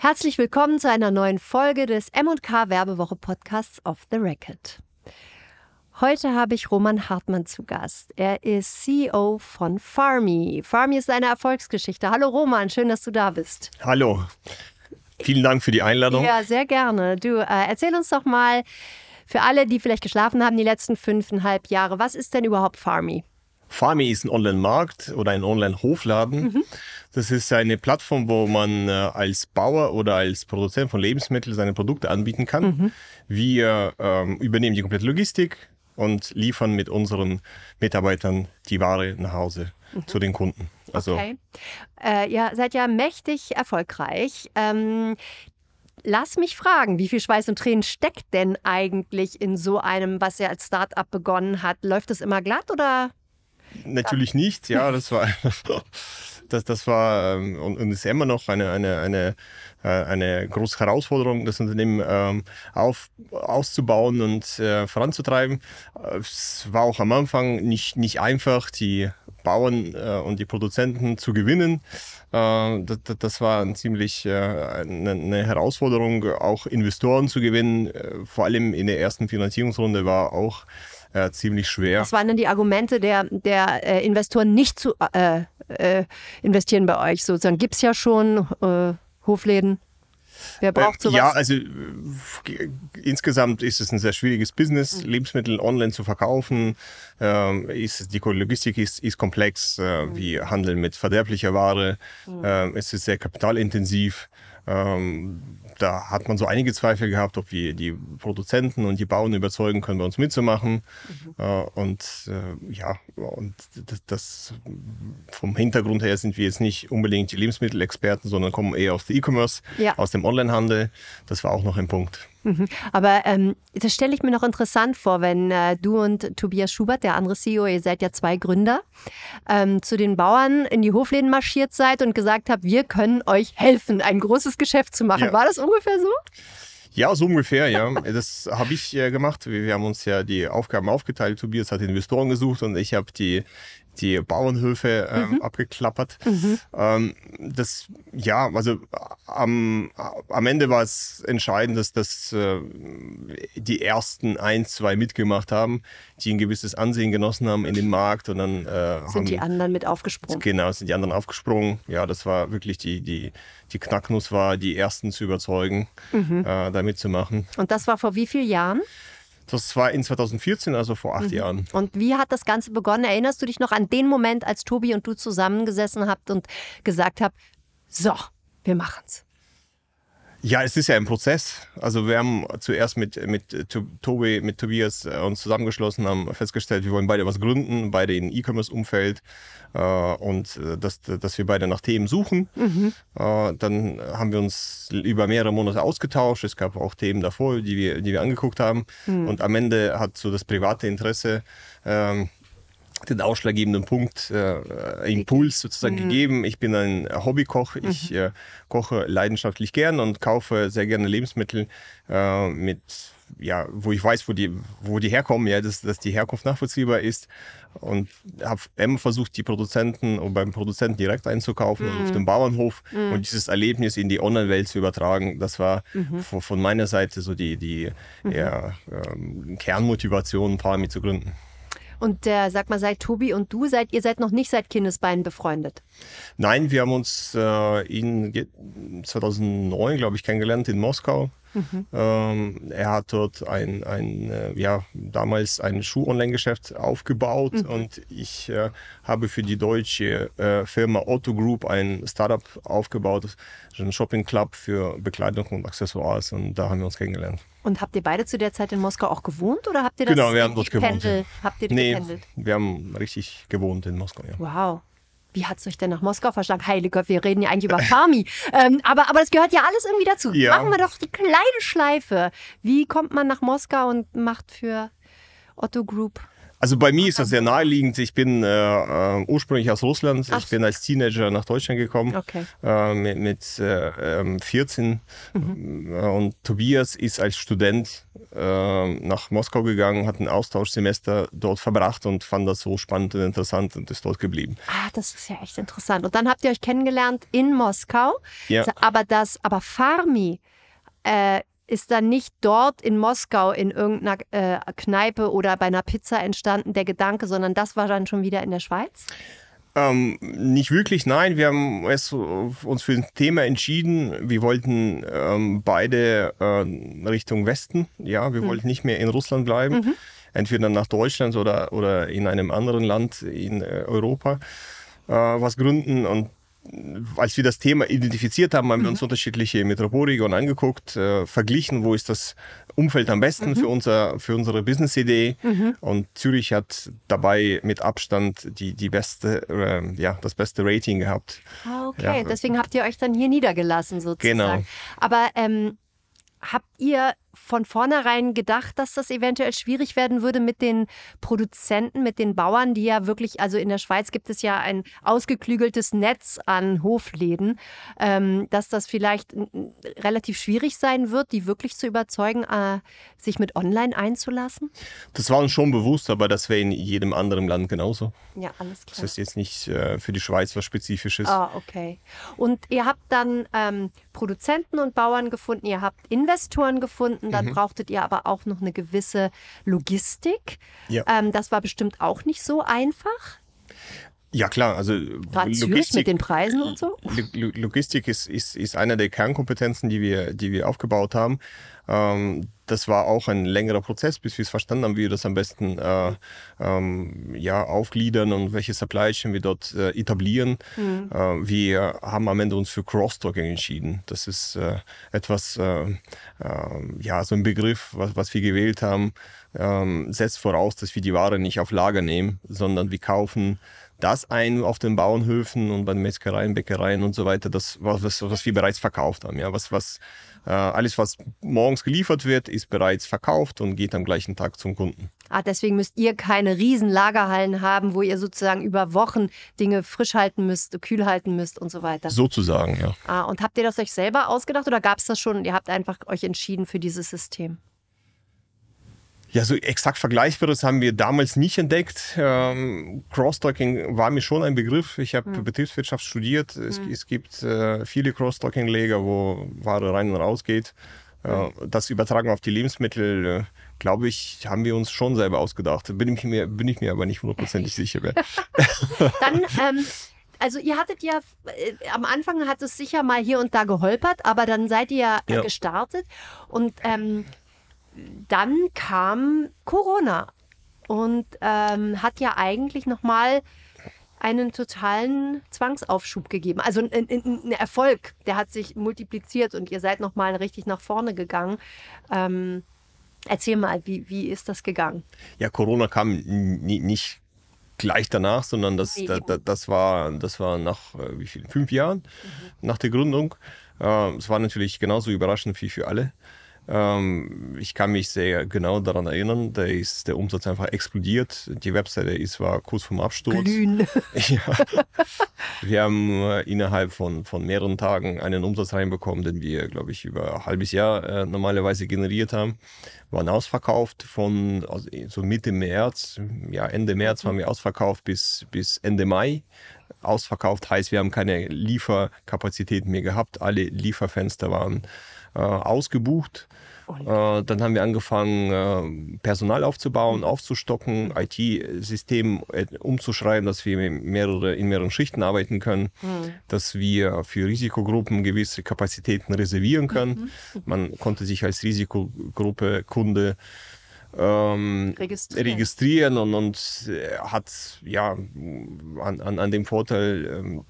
Herzlich willkommen zu einer neuen Folge des M&K Werbewoche Podcasts Off the Record. Heute habe ich Roman Hartmann zu Gast. Er ist CEO von Farmy. Farmy ist eine Erfolgsgeschichte. Hallo Roman, schön, dass du da bist. Hallo. Vielen Dank für die Einladung. Ja, sehr gerne. Du, äh, erzähl uns doch mal, für alle, die vielleicht geschlafen haben die letzten fünfeinhalb Jahre, was ist denn überhaupt Farmy? Farmy ist ein Online-Markt oder ein Online-Hofladen. Mhm. Das ist eine Plattform, wo man äh, als Bauer oder als Produzent von Lebensmitteln seine Produkte anbieten kann. Mhm. Wir ähm, übernehmen die komplette Logistik und liefern mit unseren Mitarbeitern die Ware nach Hause mhm. zu den Kunden. Also, okay. Äh, ihr seid ja mächtig erfolgreich. Ähm, Lass mich fragen, wie viel Schweiß und Tränen steckt denn eigentlich in so einem, was ja als Start-up begonnen hat? Läuft es immer glatt oder Natürlich nicht, ja, das war, das, das war ähm, und, und ist immer noch eine, eine, eine, äh, eine große Herausforderung, das Unternehmen ähm, auf, auszubauen und äh, voranzutreiben. Es war auch am Anfang nicht, nicht einfach, die Bauern äh, und die Produzenten zu gewinnen. Äh, das, das, war ein ziemlich äh, eine, eine, Herausforderung, auch Investoren zu gewinnen. Äh, vor allem in der ersten Finanzierungsrunde war auch äh, ziemlich schwer. Was waren denn die Argumente der, der äh, Investoren nicht zu äh, äh investieren bei euch? Sozusagen gibt es ja schon äh, Hofläden. Wer braucht äh, sowas? Ja, also insgesamt ist es ein sehr schwieriges Business, mhm. Lebensmittel online zu verkaufen. Ähm, ist, die Logistik ist, ist komplex. Mhm. Wir handeln mit verderblicher Ware. Mhm. Ähm, es ist sehr kapitalintensiv. Ähm, da hat man so einige Zweifel gehabt, ob wir die Produzenten und die Bauern überzeugen können, bei uns mitzumachen. Mhm. Äh, und äh, ja, und das, das, vom Hintergrund her sind wir jetzt nicht unbedingt die Lebensmittelexperten, sondern kommen eher aus dem E-Commerce, ja. aus dem Onlinehandel. Das war auch noch ein Punkt. Mhm. Aber ähm, das stelle ich mir noch interessant vor, wenn äh, du und Tobias Schubert, der andere CEO, ihr seid ja zwei Gründer, ähm, zu den Bauern in die Hofläden marschiert seid und gesagt habt, wir können euch helfen, ein großes Geschäft zu machen. Ja. War das ungefähr so? Ja, so ungefähr, ja. Das habe ich äh, gemacht. Wir, wir, haben uns ja die Aufgaben aufgeteilt. Tobias hat Investoren gesucht und ich habe die die Bauernhöfe äh, mhm. abgeklappert. Mhm. Ähm, das, ja, also am, am Ende war es entscheidend, dass, dass äh, die ersten ein, zwei mitgemacht haben, die ein gewisses Ansehen genossen haben in dem Markt und dann äh, sind haben, die anderen mit aufgesprungen. Genau, sind die anderen aufgesprungen. Ja, das war wirklich die, die, die Knacknuss war, die ersten zu überzeugen, mhm. äh, da mitzumachen. Und das war vor wie vielen Jahren? Das war in 2014, also vor acht mhm. Jahren. Und wie hat das Ganze begonnen? Erinnerst du dich noch an den Moment, als Tobi und du zusammengesessen habt und gesagt habt, so, wir machen's? Ja, es ist ja ein Prozess. Also wir haben zuerst mit, mit Tobi, mit Tobias äh, uns zusammengeschlossen, haben festgestellt, wir wollen beide was gründen, beide im E-Commerce-Umfeld äh, und äh, dass, dass wir beide nach Themen suchen. Mhm. Äh, dann haben wir uns über mehrere Monate ausgetauscht. Es gab auch Themen davor, die wir, die wir angeguckt haben. Mhm. Und am Ende hat so das private Interesse ähm, den ausschlaggebenden Punkt, äh, Impuls sozusagen mhm. gegeben. Ich bin ein Hobbykoch. Ich mhm. äh, koche leidenschaftlich gern und kaufe sehr gerne Lebensmittel äh, mit ja, wo ich weiß, wo die, wo die herkommen, ja, dass, dass die Herkunft nachvollziehbar ist. Und habe immer versucht, die Produzenten und beim Produzenten direkt einzukaufen mm. auf dem Bauernhof mm. und dieses Erlebnis in die Online-Welt zu übertragen. Das war mhm. von meiner Seite so die, die mhm. ja, ähm, Kernmotivation, Farmi zu gründen. Und der, sag mal, seid Tobi und du, seid ihr seid noch nicht seit Kindesbeinen befreundet? Nein, wir haben uns äh, in 2009, glaube ich, kennengelernt in Moskau. Mhm. Ähm, er hat dort ein, ein äh, ja, damals ein Schuh-Online-Geschäft aufgebaut mhm. und ich äh, habe für die deutsche äh, Firma Otto Group ein Startup aufgebaut, ein Shopping Club für Bekleidung und Accessoires und da haben wir uns kennengelernt. Und habt ihr beide zu der Zeit in Moskau auch gewohnt oder habt ihr das Genau, wir haben dort gewohnt. Habt ihr nee, gependelt? wir haben richtig gewohnt in Moskau, ja. Wow. Wie hat es euch denn nach Moskau verschlagen? Heilige Gott, wir reden ja eigentlich über Farmi. ähm, aber, aber das gehört ja alles irgendwie dazu. Ja. Machen wir doch die kleine Schleife. Wie kommt man nach Moskau und macht für Otto Group Also bei mir ist das sehr naheliegend. Ich bin äh, äh, ursprünglich aus Russland. Ach Ich bin als Teenager nach Deutschland gekommen. Okay. Äh, mit mit äh, ähm, 14. Mhm. Äh, Und Tobias ist als Student äh, nach Moskau gegangen, hat ein Austauschsemester dort verbracht und fand das so spannend und interessant und ist dort geblieben. Ah, das ist ja echt interessant. Und dann habt ihr euch kennengelernt in Moskau. Ja. Aber das, aber Farmi äh, ist dann nicht dort in Moskau in irgendeiner äh, Kneipe oder bei einer Pizza entstanden, der Gedanke, sondern das war dann schon wieder in der Schweiz? Ähm, nicht wirklich, nein. Wir haben es, uns für ein Thema entschieden. Wir wollten ähm, beide äh, Richtung Westen. Ja, wir wollten nicht mehr in Russland bleiben. Entweder nach Deutschland oder, oder in einem anderen Land in äh, Europa äh, was gründen. Und als wir das Thema identifiziert haben, haben wir uns unterschiedliche Metropolregionen angeguckt, äh, verglichen, wo ist das Umfeld am besten für, unser, für unsere Business-Idee. Und Zürich hat dabei mit Abstand die, die beste, äh, ja, das beste Rating gehabt. Ah, okay. Ja. Deswegen habt ihr euch dann hier niedergelassen sozusagen. Genau. Aber ähm, habt ihr von vornherein gedacht, dass das eventuell schwierig werden würde mit den Produzenten, mit den Bauern, die ja wirklich, also in der Schweiz gibt es ja ein ausgeklügeltes Netz an Hofläden, ähm, dass das vielleicht relativ schwierig sein wird, die wirklich zu überzeugen, äh, sich mit Online einzulassen? Das war uns schon bewusst, aber das wäre in jedem anderen Land genauso. Ja, alles Das klar. ist jetzt nicht äh, für die Schweiz was Spezifisches. Ah, okay. Und ihr habt dann ähm, Produzenten und Bauern gefunden, ihr habt Investoren gefunden, dann brauchtet ihr aber auch noch eine gewisse Logistik. Ja. Ähm, das war bestimmt auch nicht so einfach. Ja klar, also Gerade Zürich mit den Preisen und so. Lo- Lo- Logistik ist, ist, ist eine der Kernkompetenzen, die wir, die wir aufgebaut haben. Ähm, das war auch ein längerer Prozess, bis wir es verstanden haben, wie wir das am besten äh, ähm, ja, aufgliedern und welche Supply Chain wir dort äh, etablieren. Mhm. Äh, wir haben am Ende uns für Cross-Docking entschieden. Das ist äh, etwas, äh, äh, ja, so ein Begriff, was, was wir gewählt haben, ähm, setzt voraus, dass wir die Ware nicht auf Lager nehmen, sondern wir kaufen das ein auf den Bauernhöfen und bei den Metzgereien, Bäckereien und so weiter, das, was, was, was wir bereits verkauft haben. Ja, was, was, alles, was morgens geliefert wird, ist bereits verkauft und geht am gleichen Tag zum Kunden. Ah, deswegen müsst ihr keine riesen Lagerhallen haben, wo ihr sozusagen über Wochen Dinge frisch halten müsst, kühl halten müsst und so weiter. Sozusagen, ja. Ah, und habt ihr das euch selber ausgedacht oder gab es das schon und ihr habt einfach euch entschieden für dieses System? Ja, so exakt Vergleichbares haben wir damals nicht entdeckt. Ähm, Crosstalking war mir schon ein Begriff. Ich habe Betriebswirtschaft studiert. Es, es gibt äh, viele Crosstalking-Lager, wo Ware rein und raus geht. Äh, das Übertragen auf die Lebensmittel, äh, glaube ich, haben wir uns schon selber ausgedacht. Bin ich mir, bin ich mir aber nicht hundertprozentig sicher. Dann, ähm, also ihr hattet ja, äh, am Anfang hat es sicher mal hier und da geholpert, aber dann seid ihr äh, Ja. gestartet und ähm, dann kam Corona und ähm, hat ja eigentlich nochmal einen totalen Zwangsaufschub gegeben. Also ein, ein, ein Erfolg, der hat sich multipliziert und ihr seid nochmal richtig nach vorne gegangen. Ähm, erzähl mal, wie, wie ist das gegangen? Ja, Corona kam ni- nicht gleich danach, sondern das, Nee, da, da, das, war, das war nach äh, wie viel? fünf Jahren nach der Gründung. Äh, Es war natürlich genauso überraschend wie für alle. Ähm, Ich kann mich sehr genau daran erinnern, da ist der Umsatz einfach explodiert. Die Webseite ist, war kurz vorm Absturz. Glühen. Ja. Wir haben äh, innerhalb von, von mehreren Tagen einen Umsatz reinbekommen, den wir, glaube ich, über ein halbes Jahr äh, normalerweise generiert haben. Waren ausverkauft von also so Mitte März, ja, Ende März waren wir ausverkauft bis, bis Ende Mai. Ausverkauft heißt, wir haben keine Lieferkapazitäten mehr gehabt. Alle Lieferfenster waren äh, ausgebucht. Äh, dann haben wir angefangen, äh, Personal aufzubauen, aufzustocken, IT-System äh, umzuschreiben, dass wir mehrere, in mehreren Schichten arbeiten können, dass wir für Risikogruppen gewisse Kapazitäten reservieren können. Man konnte sich als Risikogruppe Kunde ähm, Registrieren. registrieren und, und äh, hat ja an, an, an dem Vorteil ähm,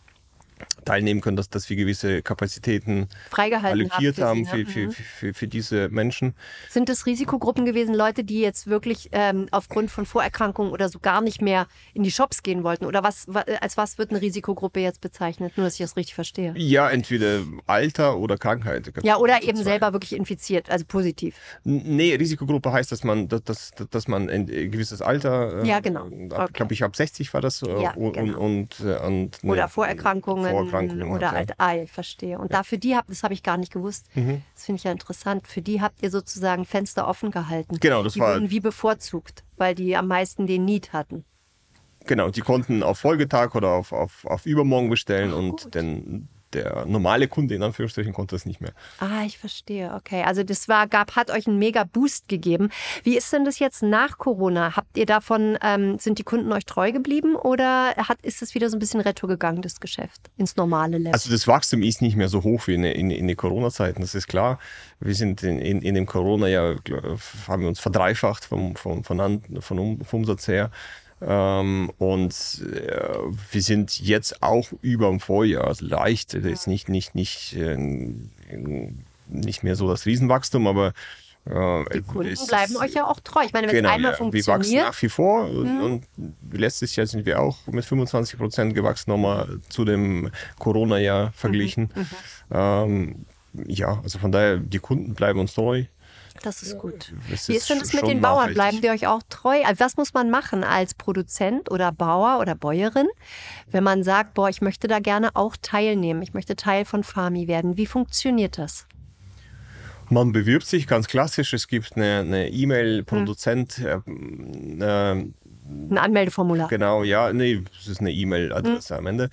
teilnehmen können, dass, dass wir gewisse Kapazitäten Freigehalten allokiert haben für, für, ne? für, für, für diese Menschen. Sind es Risikogruppen gewesen, Leute, die jetzt wirklich ähm, aufgrund von Vorerkrankungen oder so gar nicht mehr in die Shops gehen wollten? Oder was, als was wird eine Risikogruppe jetzt bezeichnet? Nur, dass ich das richtig verstehe. Ja, entweder Alter oder Krankheit. Ja, oder eben selber wirklich infiziert, also positiv. Nee, Risikogruppe heißt, dass man, dass, dass, dass man ein gewisses Alter. Ja, genau. Ab, okay. glaube ich, ab 60 war das. Ja, und, genau. und, und, und oder Vorerkrankungen, Vorerkrankungen oder hat, ja. alt, ich verstehe. Und Ja. dafür die habt, das habe ich gar nicht gewusst. Mhm. Das finde ich ja interessant. Für die habt ihr sozusagen Fenster offen gehalten. Genau, das die war- wurden wie bevorzugt, weil die am meisten den Need hatten. Genau, die konnten auf Folgetag oder auf, auf, auf Übermorgen bestellen und dann der normale Kunde in Anführungsstrichen konnte das nicht mehr. Ah, ich verstehe. Okay, also das war, gab, hat euch einen mega Boost gegeben. Wie ist denn das jetzt nach Corona? Habt ihr davon, ähm, sind die Kunden euch treu geblieben oder hat, ist es wieder so ein bisschen retour gegangen, das Geschäft, ins normale Level? Also das Wachstum ist nicht mehr so hoch wie in, in, in den Corona-Zeiten, das ist klar. Wir sind in, in, in dem Corona-Jahr, glaub- haben wir uns verdreifacht vom, vom, von, an, von um, vom Umsatz her. Ähm, und äh, wir sind jetzt auch über dem Vorjahr, also leicht, ist nicht, nicht, nicht, äh, nicht mehr so das Riesenwachstum, aber äh, die Kunden es bleiben euch ja auch treu. Ich meine, wenn Genau, es einmal ja. wir wachsen funktioniert, Mhm. nach wie vor und, und letztes Jahr sind wir auch mit 25 Prozent gewachsen, nochmal zu dem Corona-Jahr verglichen. Mhm, Ähm, ja, also von daher, die Kunden bleiben uns treu. Das ist gut. Es Wie ist denn das mit den Bauern? Bleiben die euch auch treu? Also was muss man machen als Produzent oder Bauer oder Bäuerin, wenn man sagt, boah, ich möchte da gerne auch teilnehmen, ich möchte Teil von Farmi werden? Wie funktioniert das? Man bewirbt sich ganz klassisch. Es gibt eine eine E-Mail-Produzent. äh, äh, Ein Anmeldeformular. Genau, ja, nee, es ist eine E-Mail-Adresse am Ende.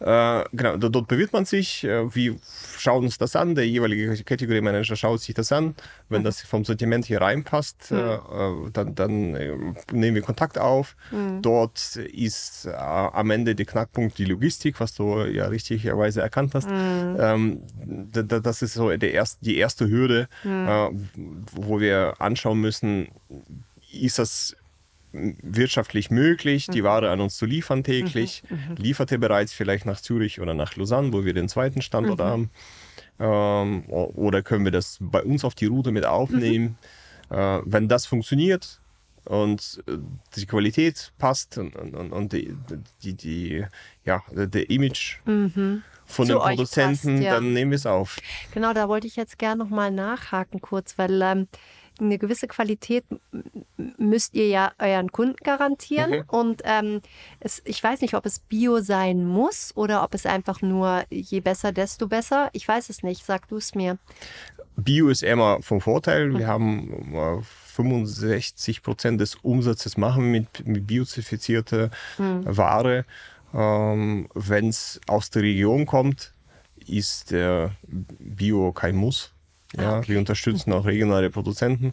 Äh, genau, dort bewirbt man sich. Äh, wir schauen uns das an. Der jeweilige Category Manager schaut sich das an. Wenn das vom Sortiment hier reinpasst, äh, äh, dann, dann nehmen wir Kontakt auf. Dort ist am Ende der Knackpunkt die Logistik, was du ja richtigerweise erkannt hast. Ähm, da- da- das ist so der erst, die erste Hürde, äh, wo wir anschauen müssen, ist das wirtschaftlich möglich, die Ware an uns zu liefern täglich. Liefert er bereits vielleicht nach Zürich oder nach Lausanne, wo wir den zweiten Standort haben? Ähm, oder können wir das bei uns auf die Route mit aufnehmen? Äh, wenn das funktioniert und äh, die Qualität passt und, und, und- die, die, die, ja, der Image von Zu dem euch Produzenten, passt, ja. dann nehmen wir es auf. Genau, da wollte ich jetzt gerne nochmal nachhaken kurz, weil ähm, eine gewisse Qualität müsst ihr ja euren Kunden garantieren. Mhm. Und ähm, es, ich weiß nicht, ob es Bio sein muss oder ob es einfach nur je besser, desto besser. Ich weiß es nicht. Sag du es mir. Bio ist immer vom Vorteil. Wir haben äh, 65 Prozent des Umsatzes machen mit, mit biozertifizierter Ware. Ähm, Wenn es aus der Region kommt, ist der Bio kein Muss. Ja, Wir unterstützen auch regionale Produzenten,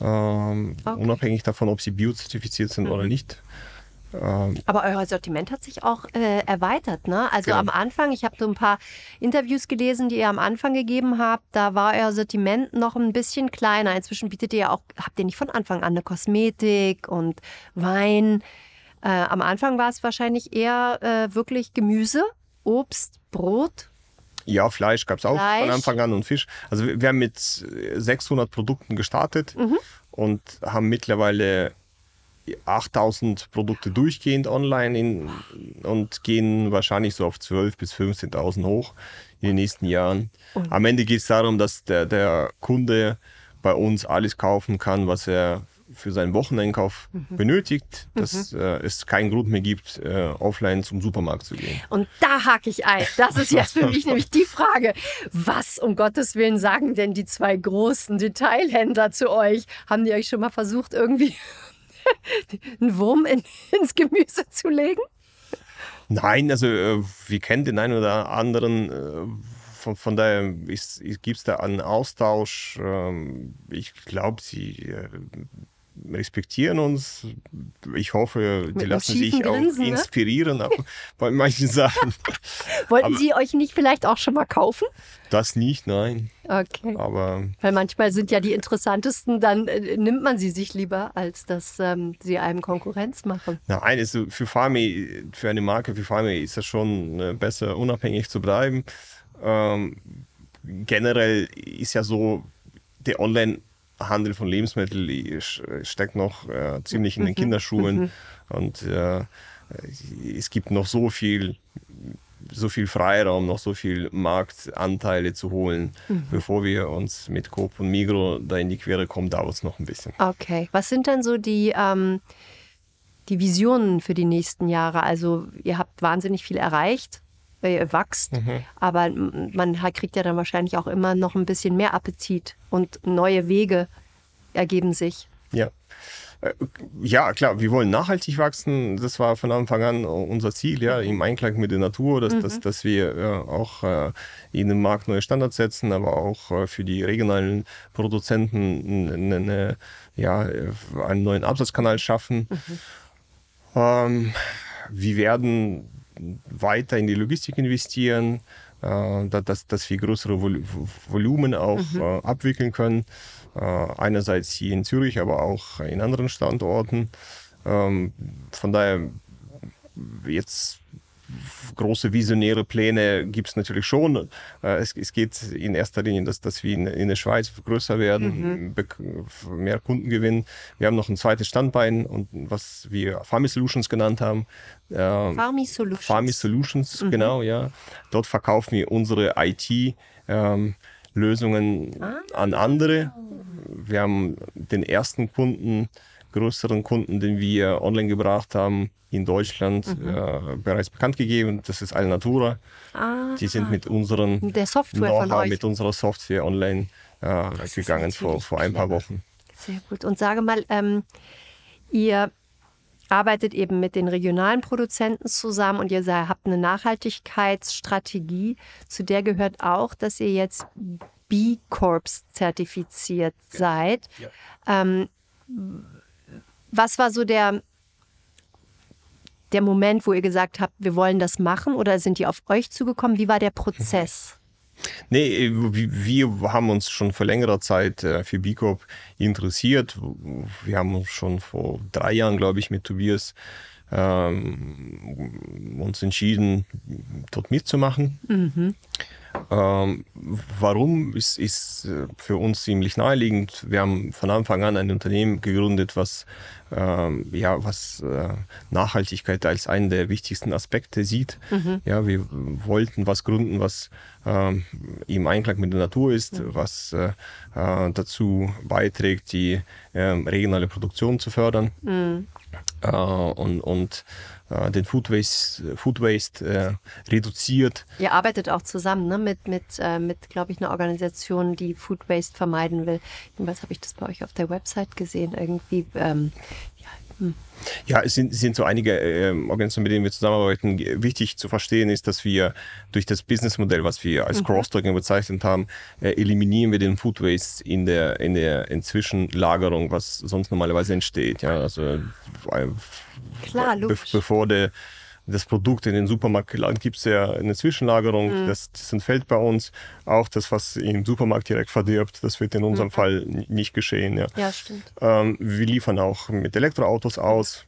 ähm, Okay. unabhängig davon, ob sie biozertifiziert sind oder nicht. Ähm, Aber euer Sortiment hat sich auch äh, erweitert, ne? Also Genau. am Anfang, ich habe so ein paar Interviews gelesen, die ihr am Anfang gegeben habt, da war euer Sortiment noch ein bisschen kleiner. Inzwischen bietet ihr ja auch, habt ihr nicht von Anfang an eine Kosmetik und Wein? Äh, am Anfang war es wahrscheinlich eher äh, wirklich Gemüse, Obst, Brot. Ja, Fleisch gab es auch Fleisch. von Anfang an und Fisch. Also wir, wir haben mit 600 Produkten gestartet Mhm. und haben mittlerweile 8000 Produkte durchgehend online in, und gehen wahrscheinlich so auf 12.000 bis 15.000 hoch in den nächsten Jahren. Am Ende geht es darum, dass der, der Kunde bei uns alles kaufen kann, was er für seinen Wocheneinkauf Mhm. benötigt, dass äh, es keinen Grund mehr gibt, äh, offline zum Supermarkt zu gehen. Und da hake ich ein. Das ist jetzt für mich nämlich die Frage. Was um Gottes Willen sagen denn die zwei großen Detailhändler zu euch? Haben die euch schon mal versucht, irgendwie einen Wurm in, ins Gemüse zu legen? Nein, also äh, wir kennen den einen oder anderen. Äh, von, von daher gibt es da einen Austausch. Ähm, ich glaube, sie äh, respektieren uns. Ich hoffe, die Mit lassen sich auch Grinsen, ne? inspirieren auch bei manchen Sachen. Wollten Aber- sie euch nicht vielleicht auch schon mal kaufen? Das nicht, nein. Okay. Aber Weil manchmal sind ja die interessantesten, dann äh, nimmt man sie sich lieber, als dass ähm, sie einem Konkurrenz machen. nein, ist so für Farmi, für eine Marke wie Farmi ist es schon äh, besser, unabhängig zu bleiben. Ähm, generell ist ja so, der Online-Handel von Lebensmitteln steckt noch äh, ziemlich in den Kinderschuhen und äh, es gibt noch so viel so viel Freiraum, noch so viel Marktanteile zu holen, bevor wir uns mit Coop und Migro da in die Quere kommen, dauert es noch ein bisschen. Okay. Was sind dann so die, ähm, die Visionen für die nächsten Jahre? Also ihr habt wahnsinnig viel erreicht, wächst, aber m- man kriegt ja dann wahrscheinlich auch immer noch ein bisschen mehr Appetit und neue Wege ergeben sich. Ja. Äh, Ja, klar, wir wollen nachhaltig wachsen. Das war von Anfang an unser Ziel, ja, im Einklang mit der Natur, dass, dass, dass wir äh, auch äh, in dem Markt neue Standards setzen, aber auch äh, für die regionalen Produzenten eine, eine, ja, äh, einen neuen Absatzkanal schaffen. Ähm, wir werden weiter in die Logistik investieren, äh, da- dass, dass wir größere Vol Volumen auch äh, abwickeln können. Äh, einerseits hier in Zürich, aber auch in anderen Standorten. Ähm, von daher jetzt große visionäre Pläne gibt es natürlich schon. Äh, es, es geht in erster Linie, dass, dass wir in, in der Schweiz größer werden, bek- mehr Kunden gewinnen. Wir haben noch ein zweites Standbein und was wir Farmy Solutions genannt haben. Äh, Farmy Solutions. Farmy Solutions, genau, ja. Dort verkaufen wir unsere IT-Lösungen an andere. Wir haben den ersten Kunden, größeren Kunden, den wir online gebracht haben, in Deutschland äh, bereits bekannt gegeben. Das ist Alnatura. Ah, Die sind mit unseren der Software von euch. mit unserer Software online äh, gegangen vor, vor ein paar. Wochen. Sehr gut. Und sage mal, ähm, ihr arbeitet eben mit den regionalen Produzenten zusammen und ihr habt eine Nachhaltigkeitsstrategie. Zu der gehört auch, dass ihr jetzt B Corps zertifiziert seid. Ähm, was war so der, der Moment, wo ihr gesagt habt, wir wollen das machen oder sind die auf euch zugekommen? Wie war der Prozess? Nee, äh, wir haben uns schon vor längerer Zeit äh, für B Corp interessiert. Wir haben uns schon vor drei Jahren, glaube ich, mit Tobias ähm, uns entschieden, dort mitzumachen. Ähm, warum ist, ist äh, für uns ziemlich naheliegend. Wir haben von Anfang an ein Unternehmen gegründet, was, ähm, ja, was äh, Nachhaltigkeit als einen der wichtigsten Aspekte sieht. Ja, wir wollten was gründen, was im Einklang mit der Natur ist, was äh, äh, dazu beiträgt, die ähm, regionale Produktion zu fördern äh, und, und den Food Waste, Food Waste äh, reduziert. Ihr arbeitet auch zusammen ne? mit, mit, äh, mit glaube ich, einer Organisation, die Food Waste vermeiden will. Jedenfalls habe ich das bei euch auf der Website gesehen. Irgendwie, ähm, Ja, es sind, es sind so einige ähm, Organisationen, mit denen wir zusammenarbeiten. Wichtig zu verstehen ist, dass wir durch das Businessmodell, was wir als Cross-Docking bezeichnet haben, äh, eliminieren wir den Food Waste in der, in der Inzwischenlagerung, was sonst normalerweise entsteht. Ja, also äh, Klar, be bevor der, das Produkt in den Supermarkt gelangt, gibt es ja eine Zwischenlagerung. Das, das entfällt bei uns. Auch das, was im Supermarkt direkt verdirbt, das wird in unserem Fall n- nicht geschehen. Ja. ja, stimmt. Ähm, wir liefern auch mit Elektroautos aus.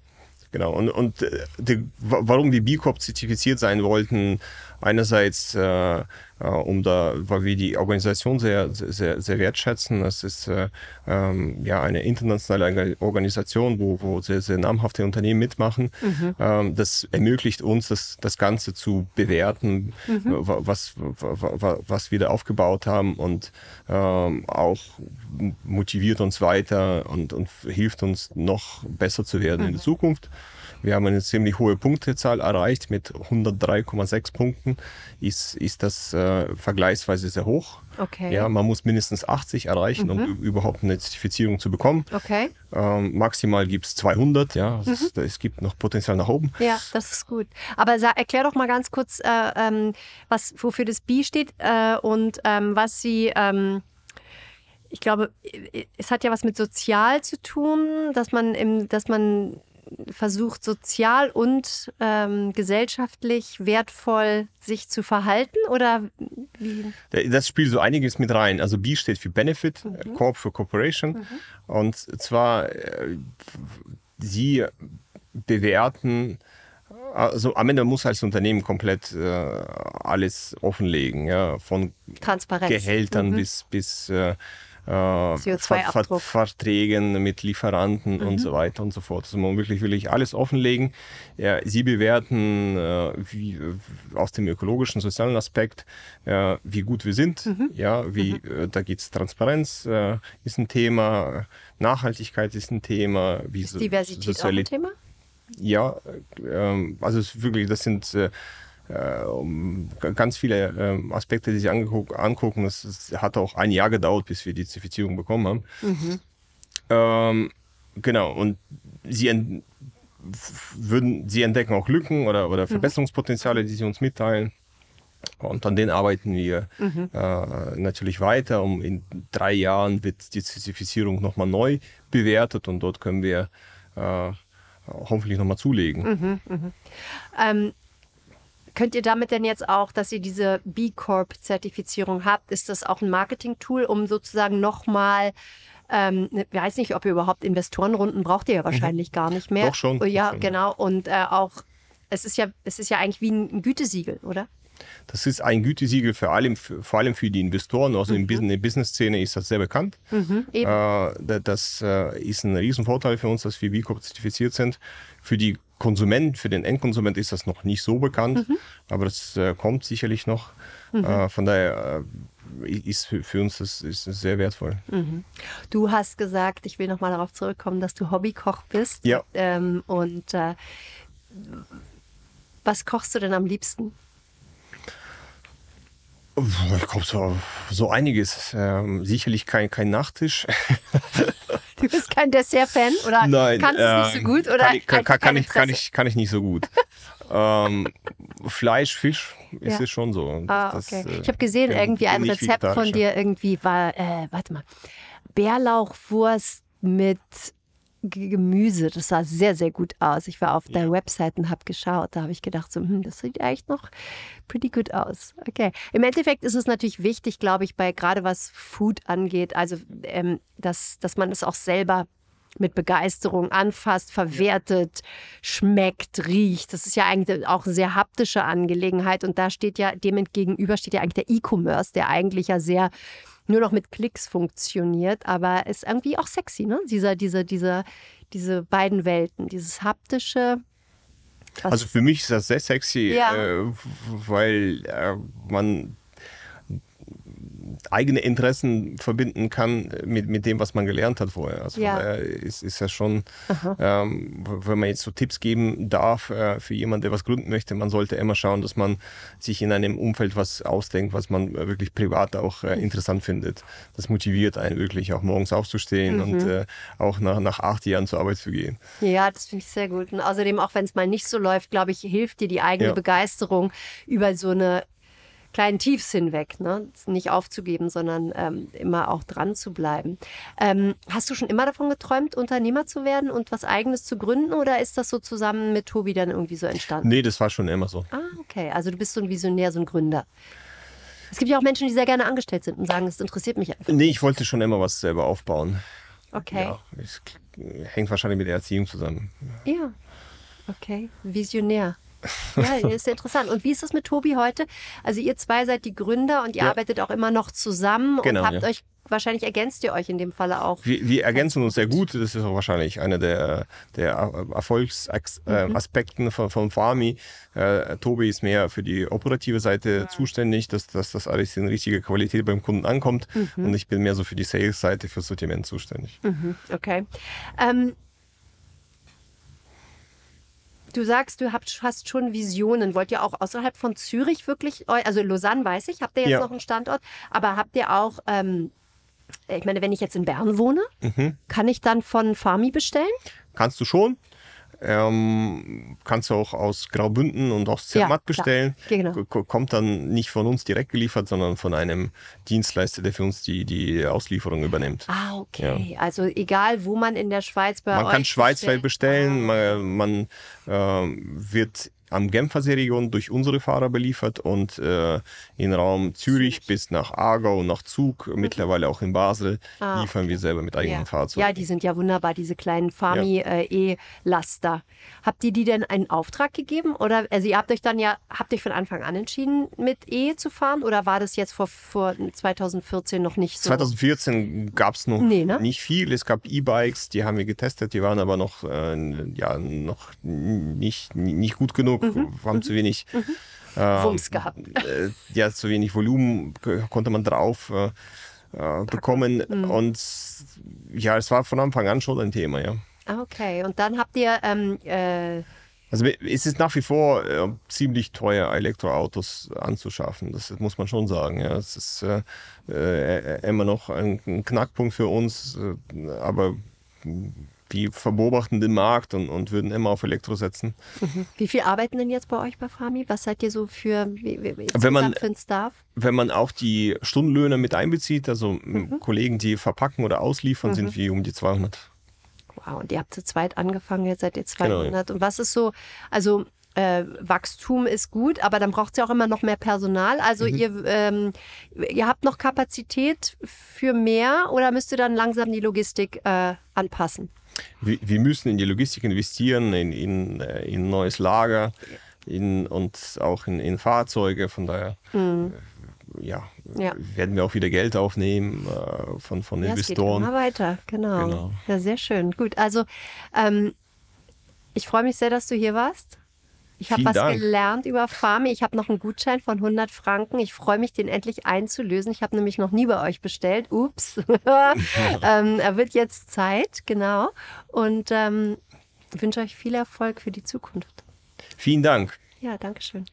Genau. Und, und äh, die, wa- warum wir B Corp zertifiziert sein wollten, einerseits, äh, um da, weil wir die Organisation sehr, sehr, sehr wertschätzen. Das ist äh, ähm, ja eine internationale Organisation, wo, wo sehr, sehr namhafte Unternehmen mitmachen. Ähm, das ermöglicht uns, das, das Ganze zu bewerten, wa- was, wa- wa- was wir da aufgebaut haben und ähm, auch motiviert uns weiter und, und hilft uns noch besser zu werden in der Zukunft. Wir haben eine ziemlich hohe Punktezahl erreicht mit 103,6 Punkten. Ist, ist das äh, vergleichsweise sehr hoch. Okay. Ja, man muss mindestens 80 erreichen, um ü- überhaupt eine Zertifizierung zu bekommen. Okay. Ähm, maximal gibt es 200. Ja, es, ist, es gibt noch Potenzial nach oben. Ja, das ist gut. Aber sa- erklär doch mal ganz kurz, äh, ähm, was, wofür das B steht äh, und ähm, was Sie. Ähm, ich glaube, es hat ja was mit sozial zu tun, dass man, im, dass man versucht, sozial und ähm, gesellschaftlich wertvoll sich zu verhalten? Oder wie? Das spielt so einiges mit rein. Also B steht für Benefit, mhm. Corp für Corporation. Mhm. Und zwar, äh, sie bewerten, also am Ende muss als Unternehmen komplett äh, alles offenlegen, ja, von Gehältern mhm. bis, bis äh, äh, Ver Ver Verträgen mit Lieferanten mhm. und so weiter und so fort. Also man wirklich, wirklich alles offenlegen. Ja, sie bewerten äh, wie, aus dem ökologischen, sozialen Aspekt, äh, wie gut wir sind. Mhm. Ja, wie, mhm. Äh, da geht es Transparenz, äh, ist ein Thema, Nachhaltigkeit ist ein Thema. Wie ist Diversität so, auch ein Thema? Ja, ähm, also wirklich, das sind äh, äh, ganz viele äh, Aspekte, die sie angucken. Es hat auch ein Jahr gedauert, bis wir die Zertifizierung bekommen haben. Mhm. Ähm, genau, und sie, würden, sie entdecken auch Lücken oder, oder mhm. Verbesserungspotenziale, die sie uns mitteilen. Und an denen arbeiten wir mhm. äh, natürlich weiter. Um in drei Jahren wird die Zertifizierung nochmal neu bewertet und dort können wir äh, hoffentlich nochmal zulegen. Mhm, mh. ähm, Könnt ihr damit denn jetzt auch, dass ihr diese B Corp-Zertifizierung habt, ist das auch ein Marketing-Tool, um sozusagen nochmal ähm, ich ne, weiß nicht, ob ihr überhaupt Investorenrunden braucht ihr ja mhm. wahrscheinlich mhm. gar nicht mehr. Doch schon. Ja, schon. genau. Und äh, auch, es ist ja, es ist ja eigentlich wie ein Gütesiegel, oder? Das ist ein Gütesiegel für allem, für, vor allem für die Investoren. Also mhm. in der Business-Szene ist das sehr bekannt. Mhm, äh, das äh, ist ein Riesenvorteil für uns, dass wir B Corp zertifiziert sind. Für die Konsument, für den Endkonsument ist das noch nicht so bekannt, mhm. aber das äh, kommt sicherlich noch. Mhm. Äh, von daher äh, ist für, für, uns das ist sehr wertvoll. Mhm. Du hast gesagt, ich will nochmal darauf zurückkommen, dass du Hobbykoch bist. Ja. Ähm, und äh, was kochst du denn am liebsten? Ich glaube so, so einiges. Ähm, sicherlich kein, kein Nachtisch. Du bist kein Dessert-Fan oder Nein, kannst äh, es nicht so ähm, gut? Oder kann, ich, kann, kann, ich, kann, ich, kann ich nicht so gut. ähm, Fleisch, Fisch ist ja. es schon so. Ah, okay. Das, äh, ich habe gesehen, irgendwie ein Rezept von dir irgendwie war, äh, warte mal, Bärlauchwurst mit Gemüse. Das sah sehr, sehr gut aus. Ich war auf ja. der Website und habe geschaut. Da habe ich gedacht, so, hm, das sieht eigentlich noch pretty good aus. Okay. Im Endeffekt ist es natürlich wichtig, glaube ich, bei gerade was Food angeht, also ähm, dass, dass man es auch selber mit Begeisterung anfasst, verwertet, schmeckt, riecht. Das ist ja eigentlich auch eine sehr haptische Angelegenheit. Und da steht ja, dem entgegenüber steht ja eigentlich der E-Commerce, der eigentlich ja sehr nur noch mit Klicks funktioniert, aber ist irgendwie auch sexy, ne? Dieser, diese, diese, diese beiden Welten, dieses haptische. Also für mich ist das sehr sexy, ja. äh, weil äh, man eigene Interessen verbinden kann mit, mit dem, was man gelernt hat vorher. Also ja. ist, ist ja schon, ähm, wenn man jetzt so Tipps geben darf äh, für jemanden, der was gründen möchte, man sollte immer schauen, dass man sich in einem Umfeld was ausdenkt, was man wirklich privat auch äh, interessant findet. Das motiviert einen wirklich auch morgens aufzustehen mhm. und äh, auch nach, nach acht Jahren zur Arbeit zu gehen. Ja, das finde ich sehr gut. Und außerdem, auch wenn es mal nicht so läuft, glaube ich, hilft dir die eigene ja. Begeisterung über so eine kleinen Tiefs hinweg. Ne? Nicht aufzugeben, sondern ähm, immer auch dran zu bleiben. Ähm, hast du schon immer davon geträumt, Unternehmer zu werden und was Eigenes zu gründen oder ist das so zusammen mit Tobi dann irgendwie so entstanden? Nee, das war schon immer so. Ah, okay. Also du bist so ein Visionär, so ein Gründer. Es gibt ja auch Menschen, die sehr gerne angestellt sind und sagen, es interessiert mich einfach. Nee, ich wollte schon immer was selber aufbauen. Okay. Ja, es hängt wahrscheinlich mit der Erziehung zusammen. Ja. Okay. Visionär. Ja, ist sehr interessant. Und wie ist das mit Tobi heute? Also ihr zwei seid die Gründer und ihr ja. arbeitet auch immer noch zusammen genau, und habt ja. euch wahrscheinlich ergänzt ihr euch in dem Falle auch. Wir, wir ergänzen uns sehr gut. Das ist auch wahrscheinlich einer der, der Erfolgsaspekten mhm. von, von Farmi. Äh, Tobi ist mehr für die operative Seite ja. zuständig, dass, dass das alles in richtiger Qualität beim Kunden ankommt. Mhm. Und ich bin mehr so für die Sales-Seite, für Sortiment zuständig. Mhm. Okay. Ähm, Du sagst, du habt, hast schon Visionen. Wollt ihr auch außerhalb von Zürich wirklich, also Lausanne weiß ich, habt ihr jetzt ja. noch einen Standort, aber habt ihr auch, ähm, ich meine, wenn ich jetzt in Bern wohne, mhm. kann ich dann von Farmi bestellen? Kannst du schon. Ähm, kannst du auch aus Graubünden und aus Zermatt Ja, bestellen. Genau. Ko- Kommt dann nicht von uns direkt geliefert, sondern von einem Dienstleister, der für uns die, die Auslieferung übernimmt. Ah, okay. Also egal, wo man in der Schweiz bei Man kann schweizweit bestellen, Ah, man, man ähm, wird am Genfer Seeregion durch unsere Fahrer beliefert und äh, in Raum Zürich, bis nach Aargau, nach Zug, mittlerweile auch in Basel Ah, liefern wir selber mit eigenen ja. Fahrzeugen. ja, die sind ja wunderbar, diese kleinen Fami äh, E-Laster. Habt ihr die denn einen Auftrag gegeben? Oder also ihr habt euch dann ja, habt euch von Anfang an entschieden, mit E zu fahren? Oder war das jetzt vor, vor 2014 noch nicht so? 2014 gab es noch Nee, ne? nicht viel. Es gab E-Bikes, die haben wir getestet, die waren aber noch, äh, ja, noch nicht, nicht gut genug, haben zu wenig äh, Mhm. Wumms gehabt. äh, ja, zu wenig Volumen konnte man drauf äh, äh, bekommen. Mhm. Und ja, es war von Anfang an schon ein Thema, ja. Ah, Okay, und dann habt ihr, ähm, äh, Also es ist nach wie vor äh, ziemlich teuer, Elektroautos anzuschaffen. Das muss man schon sagen. Ja. Es ist äh, äh, immer noch ein, ein Knackpunkt für uns, äh, aber wir beobachten den Markt und, und würden immer auf Elektro setzen. wie viel arbeiten denn jetzt bei euch bei Fami? Was seid ihr so für, Wenn man- für Staff? Wenn man auch die Stundenlöhne mit einbezieht, also Mhm. Kollegen, die verpacken oder ausliefern, sind wir um die 200. Wow, und ihr habt zu zweit angefangen, jetzt seid ihr Genau, 200. Und was ist so, also äh, Wachstum ist gut, aber dann braucht es ja auch immer noch mehr Personal. Also Mhm. ihr, ähm, ihr habt noch Kapazität für mehr oder müsst ihr dann langsam die Logistik äh, anpassen? Wir, wir müssen in die Logistik investieren, in, in, äh, in neues Lager in, und auch in, in Fahrzeuge. Von daher äh, ja, Mhm. Ja. werden wir auch wieder Geld aufnehmen äh, von, von Ja, es geht Investoren. immer weiter, genau. Genau. Ja, sehr schön. Gut, also ähm, ich freue mich sehr, dass du hier warst. Ich habe was Dank. gelernt über Farmi. Ich habe noch einen Gutschein von 100 Franken. Ich freue mich, den endlich einzulösen. Ich habe nämlich noch nie bei euch bestellt. Ups. ähm, er wird jetzt Zeit, genau. Und ähm, wünsche euch viel Erfolg für die Zukunft. Vielen Dank. Ja, danke schön.